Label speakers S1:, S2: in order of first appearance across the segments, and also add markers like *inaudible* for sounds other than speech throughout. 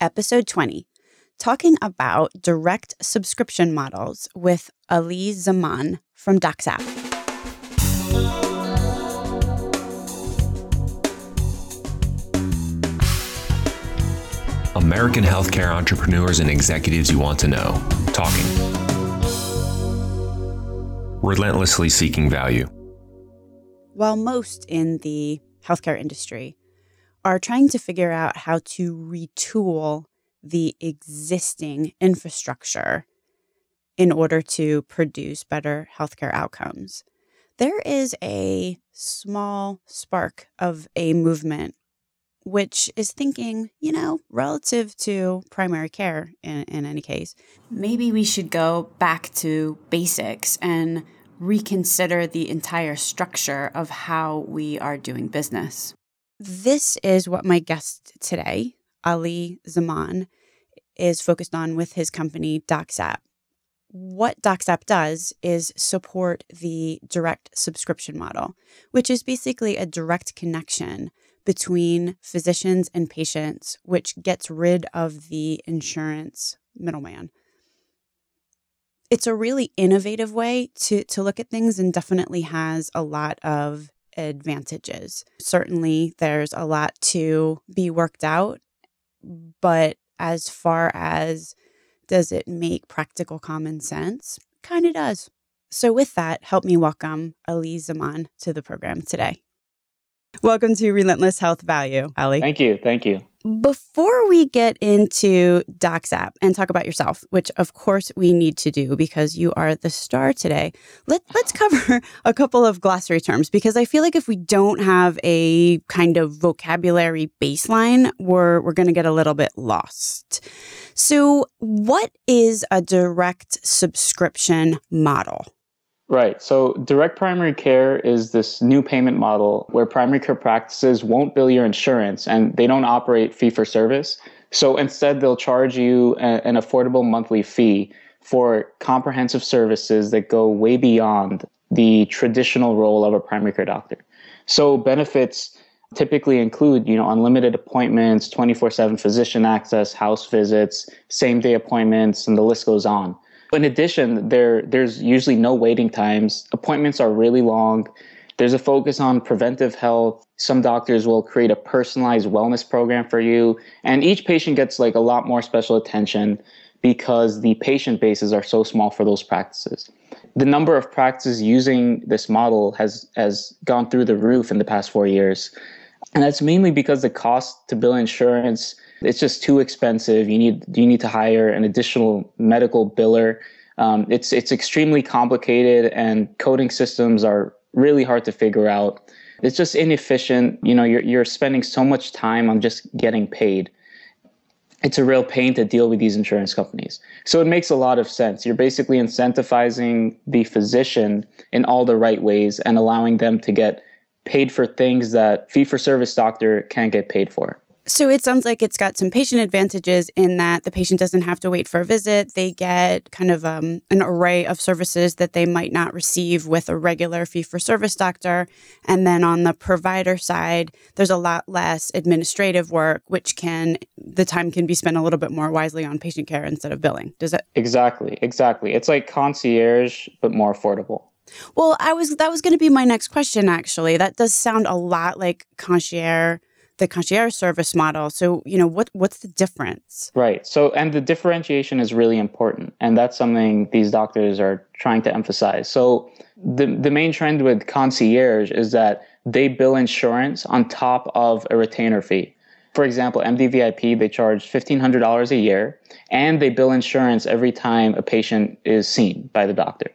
S1: episode 20, talking about direct subscription models with Ali Zaman from DocSap.
S2: American healthcare entrepreneurs and executives you want to know. Talking. Relentlessly seeking value.
S1: While most in the healthcare industry are trying to figure out how to retool the existing infrastructure in order to produce better healthcare outcomes, there is a small spark of a movement which is thinking, you know, relative to primary care in, in any case, maybe we should go back to basics and reconsider the entire structure of how we are doing business. This is what my guest today, Ali Zaman, is focused on with his company, DocSap. What DocSap does is support the direct subscription model, which is basically a direct connection between physicians and patients, which gets rid of the insurance middleman. It's a really innovative way to, to look at things and definitely has a lot of advantages. Certainly, there's a lot to be worked out, but as far as does it make practical common sense? Kind of does. So, with that, help me welcome Ali Zaman to the program today. Welcome to Relentless Health Value, Ali.
S3: Thank you. Thank you.
S1: Before we get into DocSap and talk about yourself, which of course we need to do because you are the star today, let, let's *laughs* cover a couple of glossary terms because I feel like if we don't have a kind of vocabulary baseline, we're, we're going to get a little bit lost. So, what is a direct subscription model?
S3: Right. So direct primary care is this new payment model where primary care practices won't bill your insurance and they don't operate fee for service. So instead, they'll charge you a, an affordable monthly fee for comprehensive services that go way beyond the traditional role of a primary care doctor. So benefits typically include, you know, unlimited appointments, 24/7 physician access, house visits, same-day appointments, and the list goes on. In addition, there there's usually no waiting times. Appointments are really long. There's a focus on preventive health. Some doctors will create a personalized wellness program for you, and each patient gets like a lot more special attention because the patient bases are so small for those practices. The number of practices using this model has has gone through the roof in the past 4 years. And that's mainly because the cost to bill insurance it's just too expensive. You need you need to hire an additional medical biller. Um, it's it's extremely complicated, and coding systems are really hard to figure out. It's just inefficient. You know, you're you're spending so much time on just getting paid. It's a real pain to deal with these insurance companies. So it makes a lot of sense. You're basically incentivizing the physician in all the right ways and allowing them to get paid for things that fee for service doctor can't get paid for.
S1: So it sounds like it's got some patient advantages in that the patient doesn't have to wait for a visit. They get kind of um, an array of services that they might not receive with a regular fee for service doctor. And then on the provider side, there's a lot less administrative work, which can, the time can be spent a little bit more wisely on patient care instead of billing. Does it?
S3: Exactly. Exactly. It's like concierge, but more affordable.
S1: Well, I was, that was going to be my next question, actually. That does sound a lot like concierge the concierge service model. So, you know, what what's the difference?
S3: Right. So, and the differentiation is really important, and that's something these doctors are trying to emphasize. So, the the main trend with concierge is that they bill insurance on top of a retainer fee. For example, MDVIP, they charge $1,500 a year and they bill insurance every time a patient is seen by the doctor.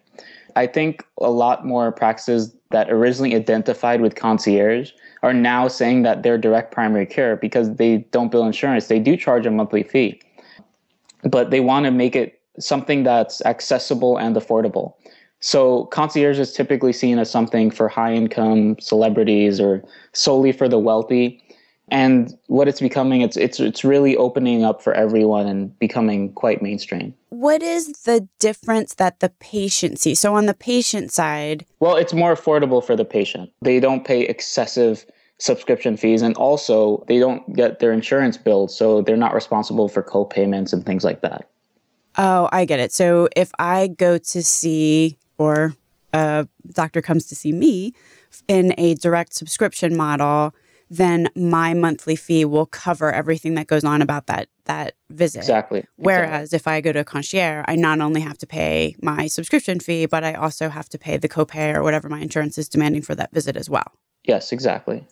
S3: I think a lot more practices that originally identified with concierge are now saying that they're direct primary care because they don't bill insurance. They do charge a monthly fee, but they want to make it something that's accessible and affordable. So concierge is typically seen as something for high income celebrities or solely for the wealthy. And what it's becoming, it's it's it's really opening up for everyone and becoming quite mainstream.
S1: What is the difference that the patient sees? So on the patient side,
S3: well, it's more affordable for the patient. They don't pay excessive subscription fees and also they don't get their insurance billed so they're not responsible for co-payments and things like that
S1: oh i get it so if i go to see or a doctor comes to see me in a direct subscription model then my monthly fee will cover everything that goes on about that that visit.
S3: Exactly.
S1: Whereas exactly. if I go to a concierge, I not only have to pay my subscription fee, but I also have to pay the copay or whatever my insurance is demanding for that visit as well.
S3: Yes, exactly.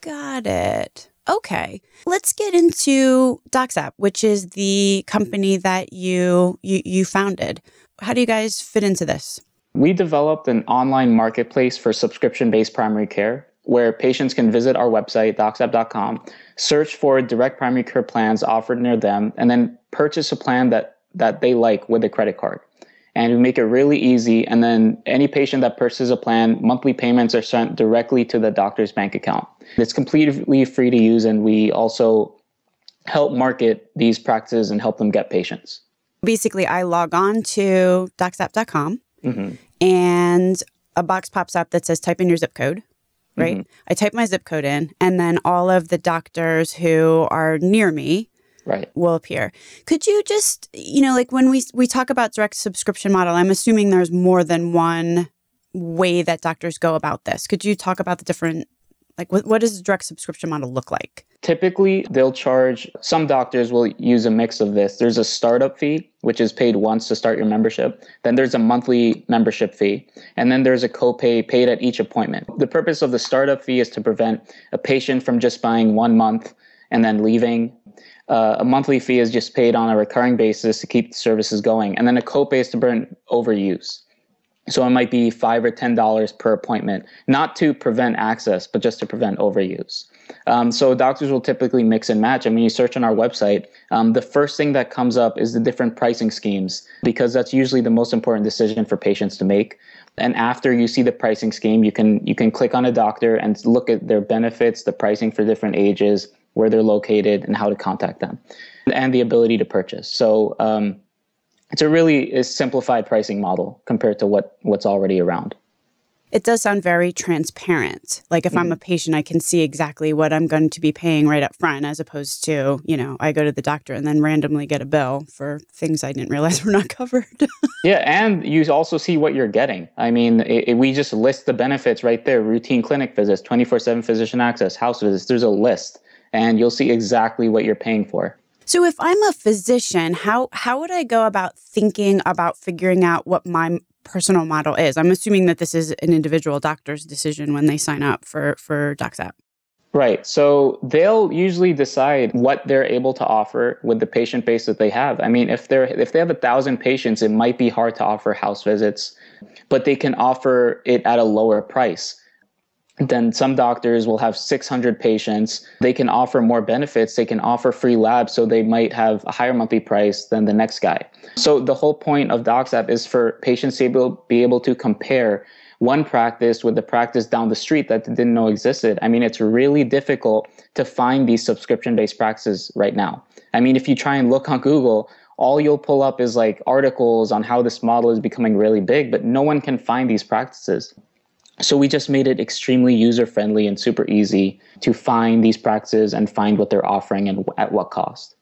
S1: Got it. Okay. Let's get into DocsApp, which is the company that you you you founded. How do you guys fit into this?
S3: We developed an online marketplace for subscription-based primary care where patients can visit our website, docsapp.com, search for direct primary care plans offered near them, and then purchase a plan that, that they like with a credit card. And we make it really easy. And then any patient that purchases a plan, monthly payments are sent directly to the doctor's bank account. It's completely free to use, and we also help market these practices and help them get patients.
S1: Basically, I log on to docsapp.com mm-hmm. and a box pops up that says type in your zip code right? Mm-hmm. I type my zip code in, and then all of the doctors who are near me
S3: right.
S1: will appear. Could you just, you know, like when we we talk about direct subscription model, I'm assuming there's more than one way that doctors go about this. Could you talk about the different like what, what does a direct subscription model look like?
S3: Typically, they'll charge, some doctors will use a mix of this. There's a startup fee, which is paid once to start your membership. Then there's a monthly membership fee. And then there's a copay paid at each appointment. The purpose of the startup fee is to prevent a patient from just buying one month and then leaving. Uh, a monthly fee is just paid on a recurring basis to keep the services going. And then a copay is to prevent overuse. So it might be five or ten dollars per appointment, not to prevent access, but just to prevent overuse. Um, so doctors will typically mix and match. I mean, you search on our website, um, the first thing that comes up is the different pricing schemes because that's usually the most important decision for patients to make. And after you see the pricing scheme, you can you can click on a doctor and look at their benefits, the pricing for different ages, where they're located, and how to contact them, and the ability to purchase. So um, it's a really simplified pricing model compared to what what's already around
S1: it does sound very transparent. Like if mm. I'm a patient, I can see exactly what I'm going to be paying right up front, as opposed to, you know, I go to the doctor and then randomly get a bill for things I didn't realize were not *laughs* covered.
S3: yeah. And you also see what you're getting. I mean, it, it, we just list the benefits right there routine clinic visits, 24 7 physician access, house visits. There's a list, and you'll see exactly what you're paying for.
S1: So if I'm a physician, how how would I go about thinking about figuring out what my personal model is. I'm assuming that this is an individual doctor's decision when they sign up for for DocsApp.
S3: Right. So they'll usually decide what they're able to offer with the patient base that they have. I mean, if they're if they have a thousand patients, it might be hard to offer house visits, but they can offer it at a lower price then some doctors will have 600 patients. They can offer more benefits. They can offer free labs, so they might have a higher monthly price than the next guy. So the whole point of DocsApp is for patients to be able to compare one practice with the practice down the street that they didn't know existed. I mean, it's really difficult to find these subscription-based practices right now. I mean, if you try and look on Google, all you'll pull up is like articles on how this model is becoming really big, but no one can find these practices. So we just made it extremely user friendly and super easy to find these practices and find what they're offering and at what cost.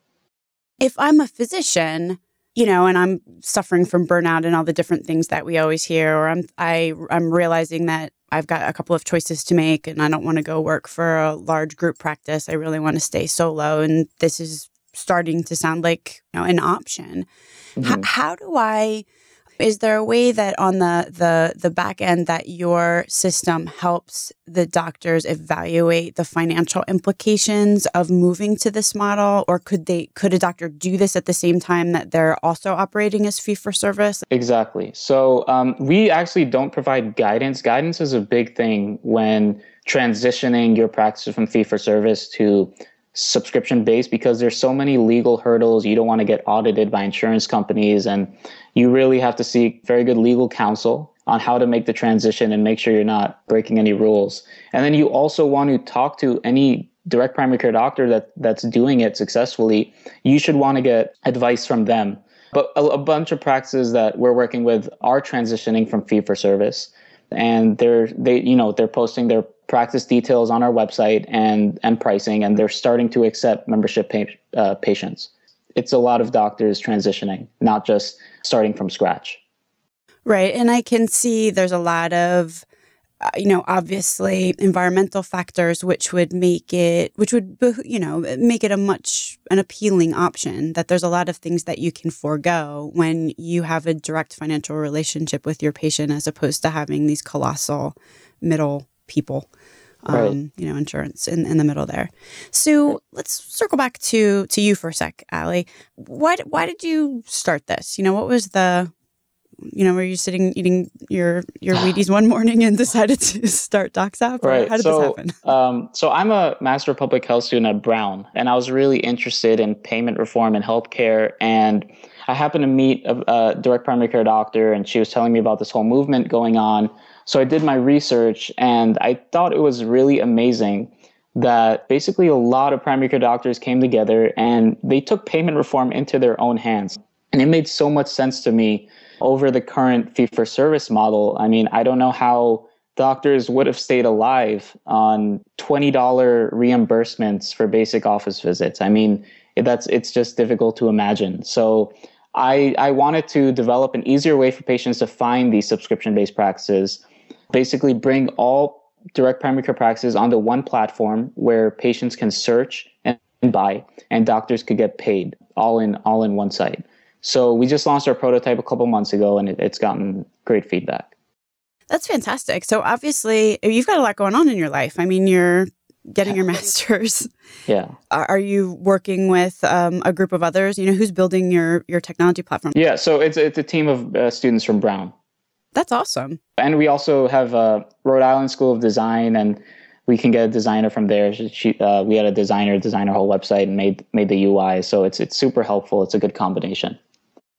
S1: If I'm a physician, you know, and I'm suffering from burnout and all the different things that we always hear, or I'm I I'm realizing that I've got a couple of choices to make and I don't want to go work for a large group practice. I really want to stay solo and this is starting to sound like, you know, an option. Mm-hmm. H- how do I is there a way that on the the the back end that your system helps the doctors evaluate the financial implications of moving to this model, or could they could a doctor do this at the same time that they're also operating as fee for service?
S3: Exactly. So um, we actually don't provide guidance. Guidance is a big thing when transitioning your practice from fee for service to subscription based because there's so many legal hurdles you don't want to get audited by insurance companies and you really have to seek very good legal counsel on how to make the transition and make sure you're not breaking any rules. And then you also want to talk to any direct primary care doctor that that's doing it successfully. You should want to get advice from them. But a, a bunch of practices that we're working with are transitioning from fee for service. And they're they you know they're posting their practice details on our website and and pricing, and they're starting to accept membership uh, patients. It's a lot of doctors transitioning, not just starting from scratch.
S1: Right, and I can see there's a lot of uh, you know, obviously environmental factors, which would make it, which would, you know, make it a much an appealing option. That there's a lot of things that you can forego when you have a direct financial relationship with your patient, as opposed to having these colossal middle people. Um, right. you know, insurance in, in the middle there. So let's circle back to to you for a sec, Ali. Why why did you start this? You know, what was the you know, were you sitting eating your your *sighs* Wheaties one morning and *laughs* decided to start DocSap?
S3: Right.
S1: How did
S3: so,
S1: this happen? *laughs*
S3: Um, so I'm a Master of Public Health student at Brown, and I was really interested in payment reform and healthcare. And I happened to meet a, a direct primary care doctor, and she was telling me about this whole movement going on. So I did my research, and I thought it was really amazing that basically a lot of primary care doctors came together and they took payment reform into their own hands. And it made so much sense to me over the current fee for service model, I mean, I don't know how doctors would have stayed alive on $20 reimbursements for basic office visits. I mean, that's it's just difficult to imagine. So I I wanted to develop an easier way for patients to find these subscription-based practices. Basically bring all direct primary care practices onto one platform where patients can search and buy and doctors could get paid all in all in one site. So we just launched our prototype a couple months ago, and it, it's gotten great feedback.
S1: That's fantastic. So obviously, you've got a lot going on in your life. I mean, you're getting your *laughs* master's.
S3: Yeah.
S1: Are, are you working with um, a group of others? You know, who's building your your technology platform?
S3: Yeah. So it's it's a team of uh, students from Brown.
S1: That's awesome.
S3: And we also have uh, Rhode Island School of Design, and we can get a designer from there. She, uh, we had a designer design our whole website and made made the UI. So it's it's super helpful. It's a good combination.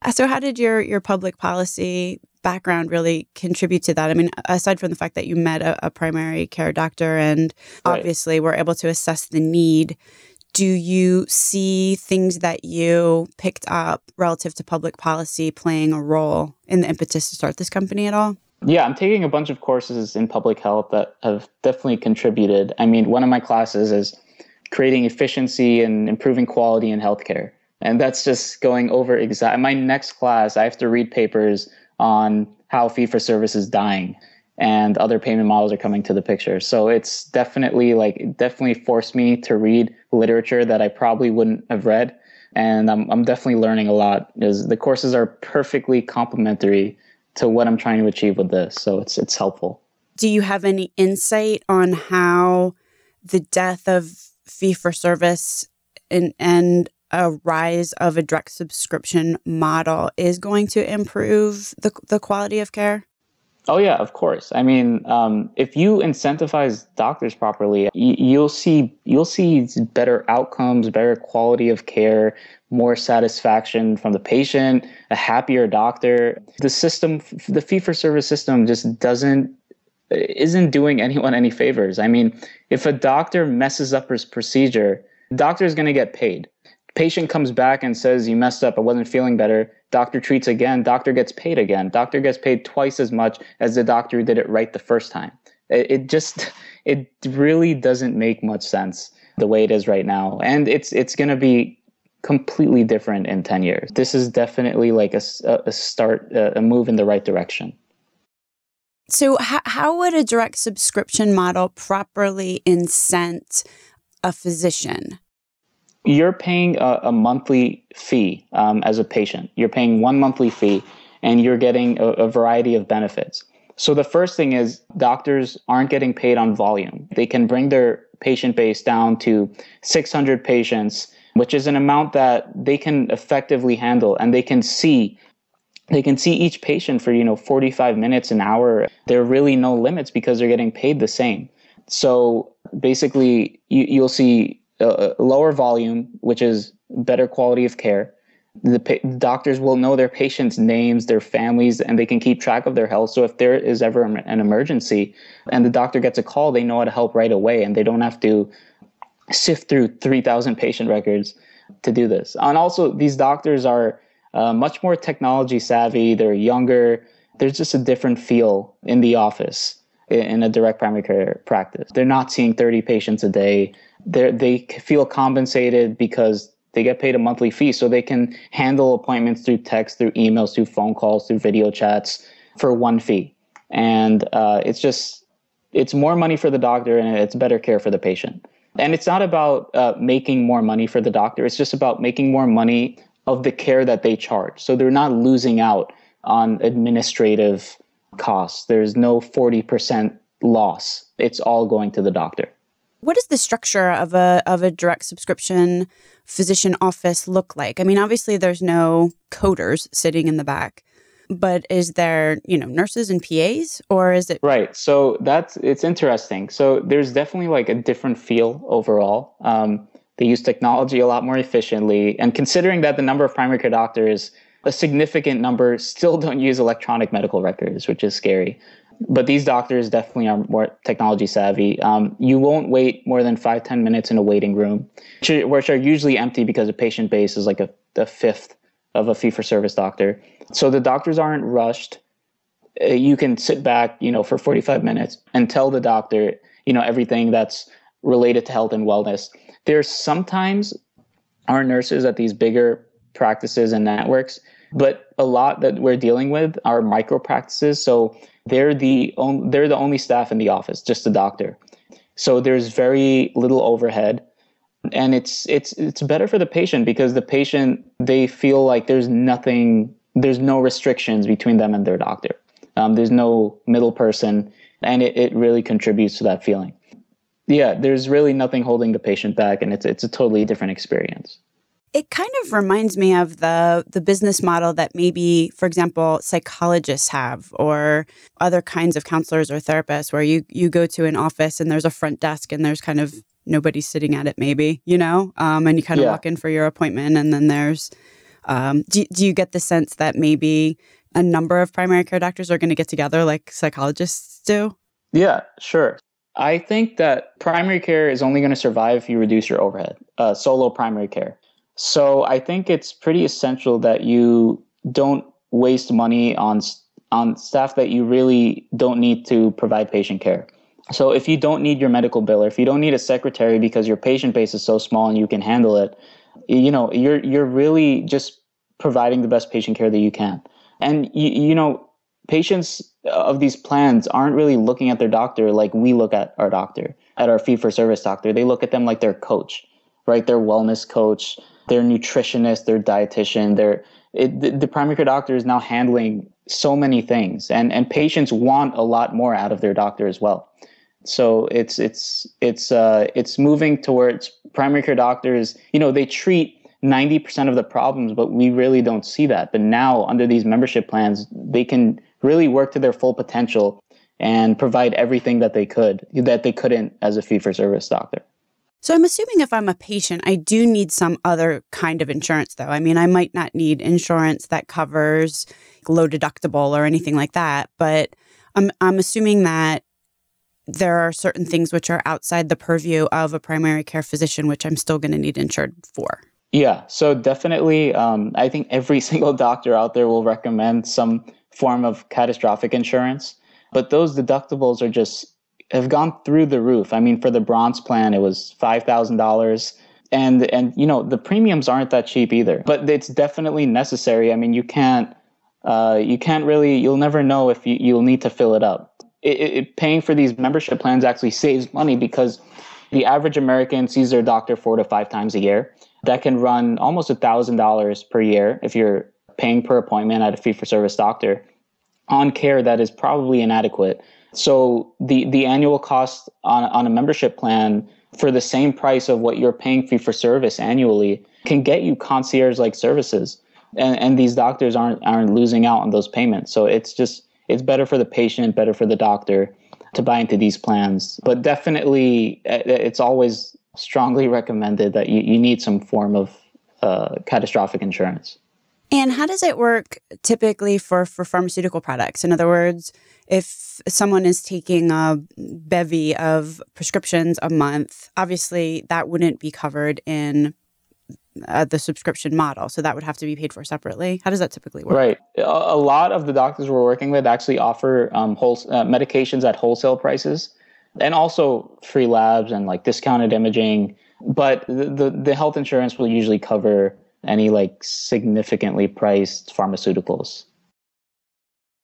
S1: Uh, so, how did your your public policy background really contribute to that? I mean, aside from the fact that you met a, a primary care doctor and right. obviously were able to assess the need, do you see things that you picked up relative to public policy playing a role in the impetus to start this company at all?
S3: Yeah, I'm taking a bunch of courses in public health that have definitely contributed. I mean, one of my classes is creating efficiency and improving quality in healthcare and that's just going over exact my next class i have to read papers on how fee for service is dying and other payment models are coming to the picture. So it's definitely like definitely forced me to read literature that i probably wouldn't have read. And i'm, I'm definitely learning a lot because the courses are perfectly complementary to what i'm trying to achieve with this. So it's it's helpful.
S1: Do you have any insight on how the death of fee for service and and a rise of a direct subscription model is going to improve the, the quality of care?
S3: Oh yeah, of course. I mean, um, if you incentivize doctors properly, y- you'll see you'll see better outcomes, better quality of care, more satisfaction from the patient, a happier doctor. The system, the fee for service system, just doesn't isn't doing *laughs* anyone any favors. I mean, if a doctor messes up his procedure, the doctor is going to get paid patient comes back and says you messed up. I wasn't feeling better. Doctor treats again. Doctor gets paid again. Doctor gets paid twice as much as the doctor who did it right the first time. It, it just *laughs* it really doesn't make much sense the way it is right now. And it's it's going to be completely different in 10 years. This is definitely like a, a start a move in the right direction.
S1: So how, how would a direct subscription model properly incent a physician
S3: you're paying a, a monthly fee um, as a patient. You're paying one monthly fee and you're getting a, a variety of benefits. So the first thing is doctors aren't getting paid on volume. They can bring their patient base down to 600 patients, which is an amount that they can effectively handle and they can see they can see each patient for you know 45 minutes an hour there are really no limits because they're getting paid the same so basically you, you'll see lower volume, which is better quality of care. The pa- doctors will know their patients' names, their families, and they can keep track of their health. So if there is ever an emergency and the doctor gets a call, they know how to help right away, and they don't have to sift through 3,000 patient records to do this. And also, these doctors are uh, much more technology savvy. They're younger. there's just a different feel in the office in a direct primary care practice. They're not seeing 30 patients a day. They feel compensated because they get paid a monthly fee, so they can handle appointments through text, through emails, through phone calls, through video chats for one fee. And uh, it's just it's more money for the doctor and it's better care for the patient. And it's not about uh, making more money for the doctor. It's just about making more money of the care that they charge. So they're not losing out on administrative costs. There's no 40% loss. It's all going to the doctor.
S1: What does the structure of a of a direct subscription physician office look like? I mean, obviously there's no coders sitting in the back, but is there, you know, nurses and PAs or is it
S3: Right. So that's it's interesting. So there's definitely like a different feel overall. Um, they use technology a lot more efficiently. And considering that the number of primary care doctors a significant number still don't use electronic medical records, which is scary. But these doctors definitely are more technology savvy. Um, you won't wait more than five ten minutes in a waiting room, which are usually empty because the patient base is like a, a fifth of a fee for service doctor. So the doctors aren't rushed. Uh, you can sit back, you know, for 45 minutes and tell the doctor, you know, everything that's related to health and wellness. There's sometimes our nurses at these bigger practices and networks, but a lot that we're dealing with are micro practices. So they're the on, they're the only staff in the office, just the doctor. So there's very little overhead, and it's it's it's better for the patient because the patient they feel like there's nothing, there's no restrictions between them and their doctor. Um, there's no middle person, and it, it really contributes to that feeling. Yeah, there's really nothing holding the patient back, and it's it's a totally different experience.
S1: It kind of reminds me of the the business model that maybe, for example, psychologists have or other kinds of counselors or therapists where you you go to an office and there's a front desk and there's kind of nobody sitting at it maybe, you know? Um, and you kind of yeah. walk in for your appointment and then there's um, do, do you get the sense that maybe a number of primary care doctors are going to get together like psychologists do?
S3: Yeah, sure. I think that primary care is only going to survive if you reduce your overhead, uh, solo primary care. So I think it's pretty essential that you don't waste money on on staff that you really don't need to provide patient care. So if you don't need your medical biller, if you don't need a secretary because your patient base is so small and you can handle it, you know, you're you're really just providing the best patient care that you can. And you, you know, patients of these plans aren't really looking at their doctor like we look at our doctor, at our fee for service doctor. They look at them like their coach, right? Their wellness coach, their nutritionist, their dietitian, their it, the, the primary care doctor is now handling so many things, and and patients want a lot more out of their doctor as well. So it's it's it's uh, it's moving towards primary care doctors. You know, they treat 90% of the problems, but we really don't see that. But now, under these membership plans, they can really work to their full potential and provide everything that they could that they couldn't as a fee for service doctor.
S1: So I'm assuming if I'm a patient, I do need some other kind of insurance, though. I mean, I might not need insurance that covers low deductible or anything like that, but I'm I'm assuming that there are certain things which are outside the purview of a primary care physician, which I'm still going to need insured for.
S3: Yeah, so definitely, um, I think every *laughs* single doctor out there will recommend some form of catastrophic insurance, but those deductibles are just have gone through the roof. I mean, for the bronze plan, it was five thousand dollars, and and you know the premiums aren't that cheap either. But it's definitely necessary. I mean, you can't uh, you can't really you'll never know if you, you'll need to fill it up. It, it, paying for these membership plans actually saves money because the average American sees their doctor four to five times a year. That can run almost a thousand dollars per year if you're paying per appointment at a fee for service doctor on care that is probably inadequate. So the the annual cost on on a membership plan for the same price of what you're paying fee for service annually can get you concierge like services. And and these doctors aren't aren't losing out on those payments. So it's just it's better for the patient, better for the doctor to buy into these plans. But definitely it's always strongly *laughs* recommended that you, you need some form of uh, catastrophic insurance.
S1: And how does it work typically for, for pharmaceutical products? In other words, if someone is taking a bevy of prescriptions a month, obviously that wouldn't be covered in uh, the subscription model. So that would have to be paid for separately. How does that typically work?
S3: Right. A, lot of the doctors we're working with actually offer um, whole, uh, medications at wholesale prices and also free labs and like discounted imaging. But the, the, the health insurance will usually cover any like significantly priced pharmaceuticals.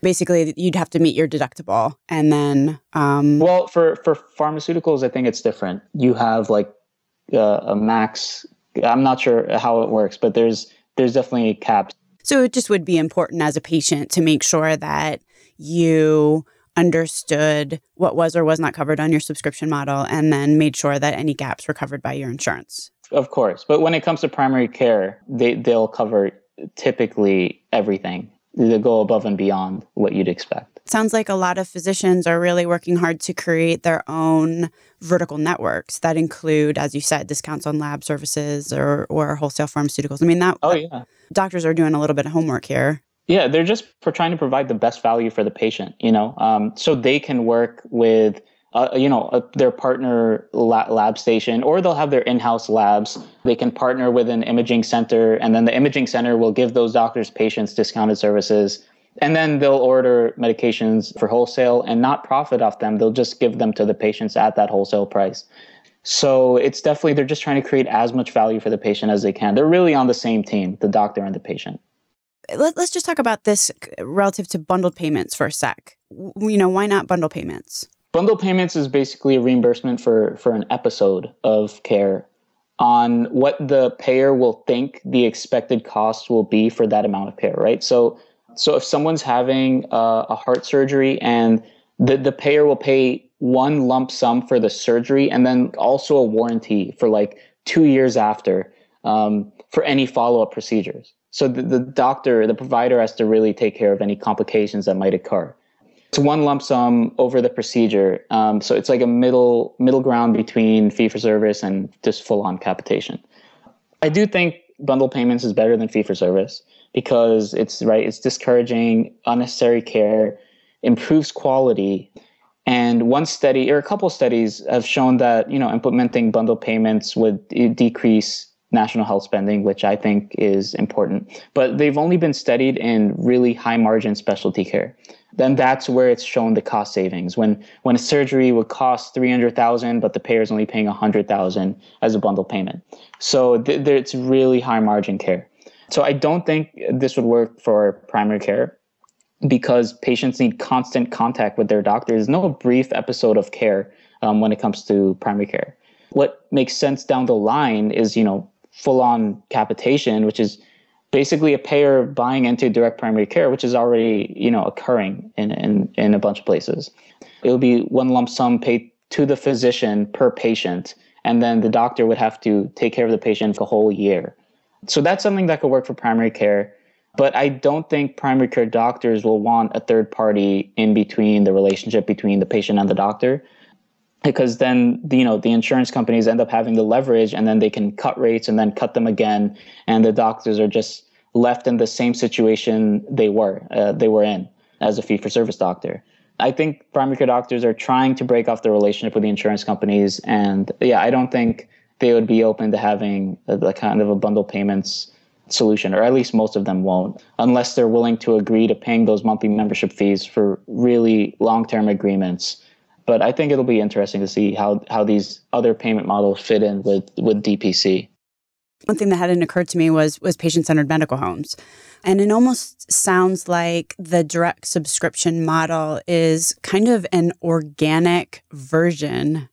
S1: Basically you'd have to meet your deductible and then um
S3: well for for pharmaceuticals i think it's different. You have like uh, a max i'm not sure how it works but there's there's definitely caps
S1: so it just would be important as a patient to make sure that you understood what was or was not covered on your subscription model and then made sure that any gaps were covered by your insurance
S3: of course but when it comes to primary care they they'll cover typically everything they go above and beyond what you'd expect.
S1: Sounds like a lot of physicians are really working hard to create their own vertical networks that include, as you said, discounts on lab services or, or wholesale pharmaceuticals. I mean, that,
S3: oh, yeah.
S1: doctors are doing a little bit of homework here.
S3: Yeah, they're just for trying to provide the best value for the patient, you know, um, so they can work with uh, you know, uh, their partner lab, lab station, or they'll have their in-house labs. They can partner with an imaging center, and then the imaging center will give those doctors patients discounted services. And then they'll order medications for wholesale and not profit off them. They'll just give them to the patients at that wholesale price. So it's definitely, they're just trying to create as much value for the patient as they can. They're really on the same team, the doctor and the patient.
S1: Let, us just talk about this relative to bundled payments for a sec. You know, why not bundle payments?
S3: Bundle payments is basically a reimbursement for for an episode of care on what the payer will think the expected cost will be for that amount of care, right? So so if someone's having a, a heart surgery and the, the payer will pay one lump sum for the surgery and then also a warranty for like two years after um, for any follow-up procedures. So the, the doctor, the provider has to really take care of any complications that might occur. It's one lump sum over the procedure. Um, so it's like a middle middle ground between fee for service and just full on capitation. I do think bundle payments is better than fee for service because it's right. It's discouraging unnecessary care, improves quality, and one study or a couple studies have shown that you know implementing bundle payments would decrease national health spending, which I think is important. But they've only been studied in really high margin specialty care then that's where it's shown the cost savings. When when a surgery would cost three hundred thousand, but the payer is only paying a hundred thousand as a bundle payment. So th- th- it's really high margin care. So I don't think this would work for primary care because patients need constant contact with their doctor. There's no brief episode of care um, when it comes to primary care. What makes sense down the line is you know full on capitation, which is basically a payer buying into direct primary care, which is already you know occurring in in, in a bunch of places. It would be one lump sum paid to the physician per patient, and then the doctor would have to take care of the patient for a whole year. So that's something that could work for primary care. But I don't think primary care doctors will want a third party in between the relationship between the patient and the doctor because then you know the insurance companies end up having the leverage and then they can cut rates and then cut them again. And the doctors are just left in the same situation they were uh, they were in as a fee for service doctor. I think primary care doctors are trying to break off the relationship with the insurance companies. And yeah i don't think they would be open to having a kind of a bundle payments solution or at least most of them won't unless they're willing to agree to paying those monthly membership fees for really long-term agreements but I think it'll be interesting to see how how these other payment models fit in with with DPC.
S1: One thing that hadn't occurred to me was was patient centered medical homes. And it almost sounds like the direct subscription model is kind of an organic version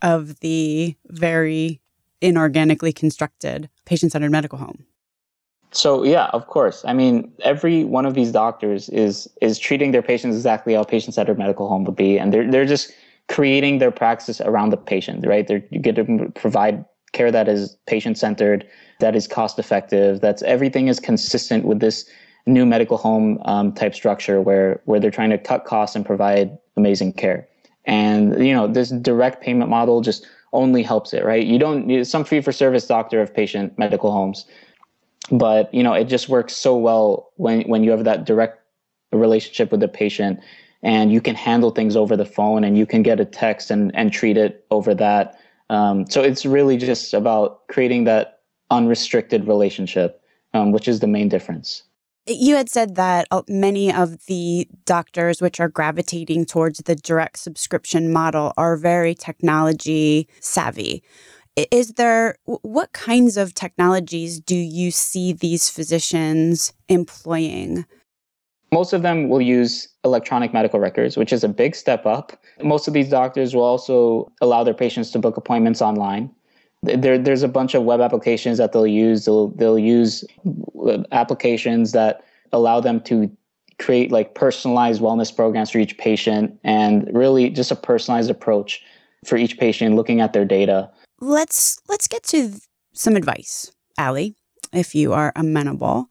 S1: of the very inorganically constructed patient centered medical home.
S3: So yeah, of course. I mean, every one of these doctors is is treating their patients exactly how patient-centered medical home would be, and they're they're just creating their practice around the patient, right? They're going to provide care that is patient-centered, that is cost-effective, that's everything is consistent with this new medical home um, type structure where where they're trying to cut costs and provide amazing care. And you know, this direct payment model just only helps it, right? You don't need some fee for service doctor of patient medical homes but you know it just works so well when when you have that direct relationship with the patient and you can handle things over the phone and you can get a text and and treat it over that um, so it's really just about creating that unrestricted relationship, um, which is the main difference.
S1: You had said that uh, many of the doctors which are gravitating towards the direct subscription model are very technology savvy. Is there what kinds of technologies do you see these physicians employing?
S3: Most of them will use electronic medical records, which is a big step up. Most of these doctors will also allow their patients to book appointments online. There, there's a bunch of web applications that they'll use. They'll, they'll use applications that allow them to create like personalized wellness programs for each patient and really just a personalized approach for each patient looking at their data.
S1: Let's let's get to some advice, Ali, if you are amenable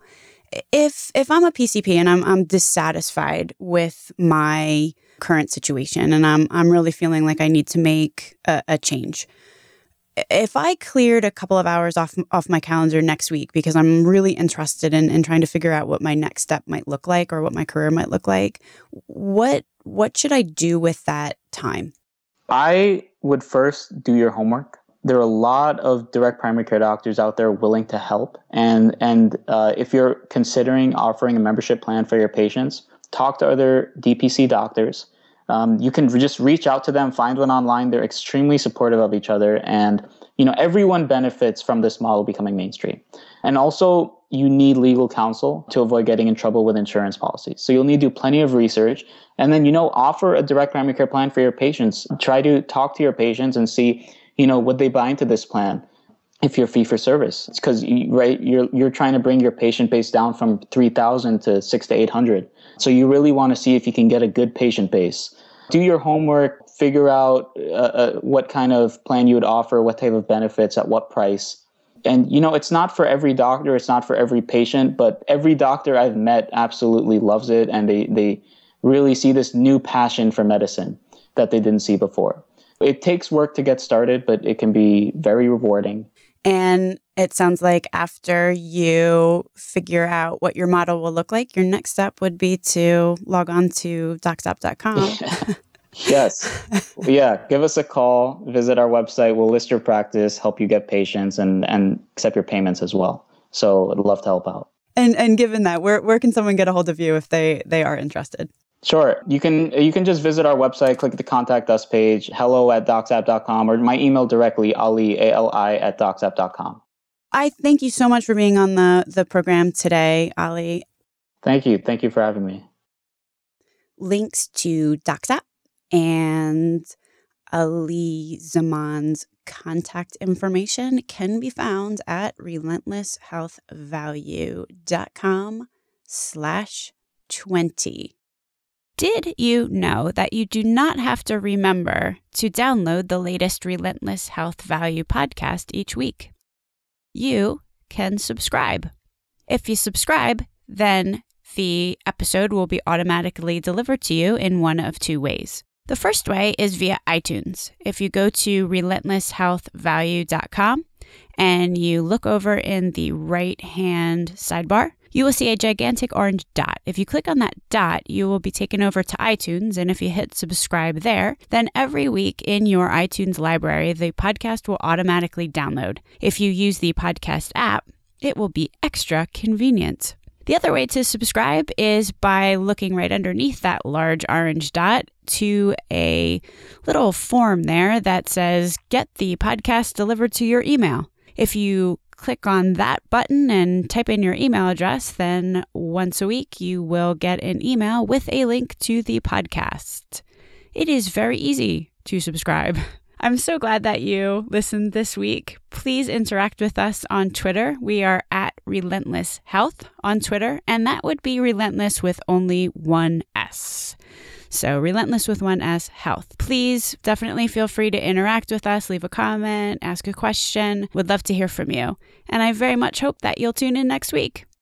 S1: if if I'm a PCP and I'm I'm dissatisfied with my current situation and I'm I'm really feeling like I need to make a, a change. If I cleared a couple of hours off off my calendar next week because I'm really interested in, in trying to figure out what my next step might look like or what my career might look like, what what should I do with that time?
S3: I would first do your homework there are a lot of direct primary care doctors out there willing to help. And and uh, if you're considering offering a membership plan for your patients, talk to other DPC doctors. Um, you can just reach out to them, find one online. They're extremely supportive of each other, and you know everyone benefits from this model becoming mainstream. And also, you need legal counsel to avoid getting in trouble with insurance policies. So you'll need to do plenty of research, and then you know offer a direct primary care plan for your patients. Try to talk to your patients and see you know, would they buy into this plan? If you're fee for service, it's because right you're you're trying to bring your patient base down from three thousand to six to eight hundred. So you really want to see if you can get a good patient base. Do your homework, figure out uh, uh, what kind of plan you would offer, what type of benefits, at what price. And you know, it's not for every doctor, it's not for every patient, but every doctor I've met absolutely loves it, and they they really see this new passion for medicine that they didn't see before. It takes work to get started, but it can be very rewarding.
S1: And it sounds like after you figure out what your model will look like, your next step would be to log on to docsap.com. *laughs*
S3: yes. yeah. Give us a call, visit our website. We'll list your practice, help you get patients, and, and accept your payments as well. So I'd love to help out.
S1: And and given that, where, where can someone get a hold of you if they, they are interested?
S3: Sure. You can you can just visit our website, click the contact us page, hello at docsap.com, or my email directly, ali, A-L-I, at docsap.com.
S1: I thank you so much for being on the, the program today, Ali.
S3: Thank you. Thank you for having me.
S1: Links to Docsap and Ali Zaman's contact information can be found at relentlesshealthvalue.com slash 20. Did you know that you do not have to remember to download the latest Relentless Health Value podcast each week? You can subscribe. If you subscribe, then the episode will be automatically delivered to you in one of two ways. The first way is via iTunes. If you go to relentlesshealthvalue.com and you look over in the right hand sidebar, you will see a gigantic orange dot. If you click on that dot, you will be taken over to iTunes. And if you hit subscribe there, then every week in your iTunes library, the podcast will automatically download. If you use the podcast app, it will be extra convenient. The other way to subscribe is by looking right underneath that large orange dot to a little form there that says, Get the podcast delivered to your email. If you click on that button and type in your email address, then once a week you will get an email with a link to the podcast. It is very easy to subscribe. *laughs* I'm so glad that you listened this week. Please interact with us on Twitter. We are at Relentless Health on Twitter, and that would be relentless with only one S. So, Relentless with one S Health. Please definitely feel free to interact with us, leave a comment, ask a question. Would love to hear from you. And I very much hope that you'll tune in next week.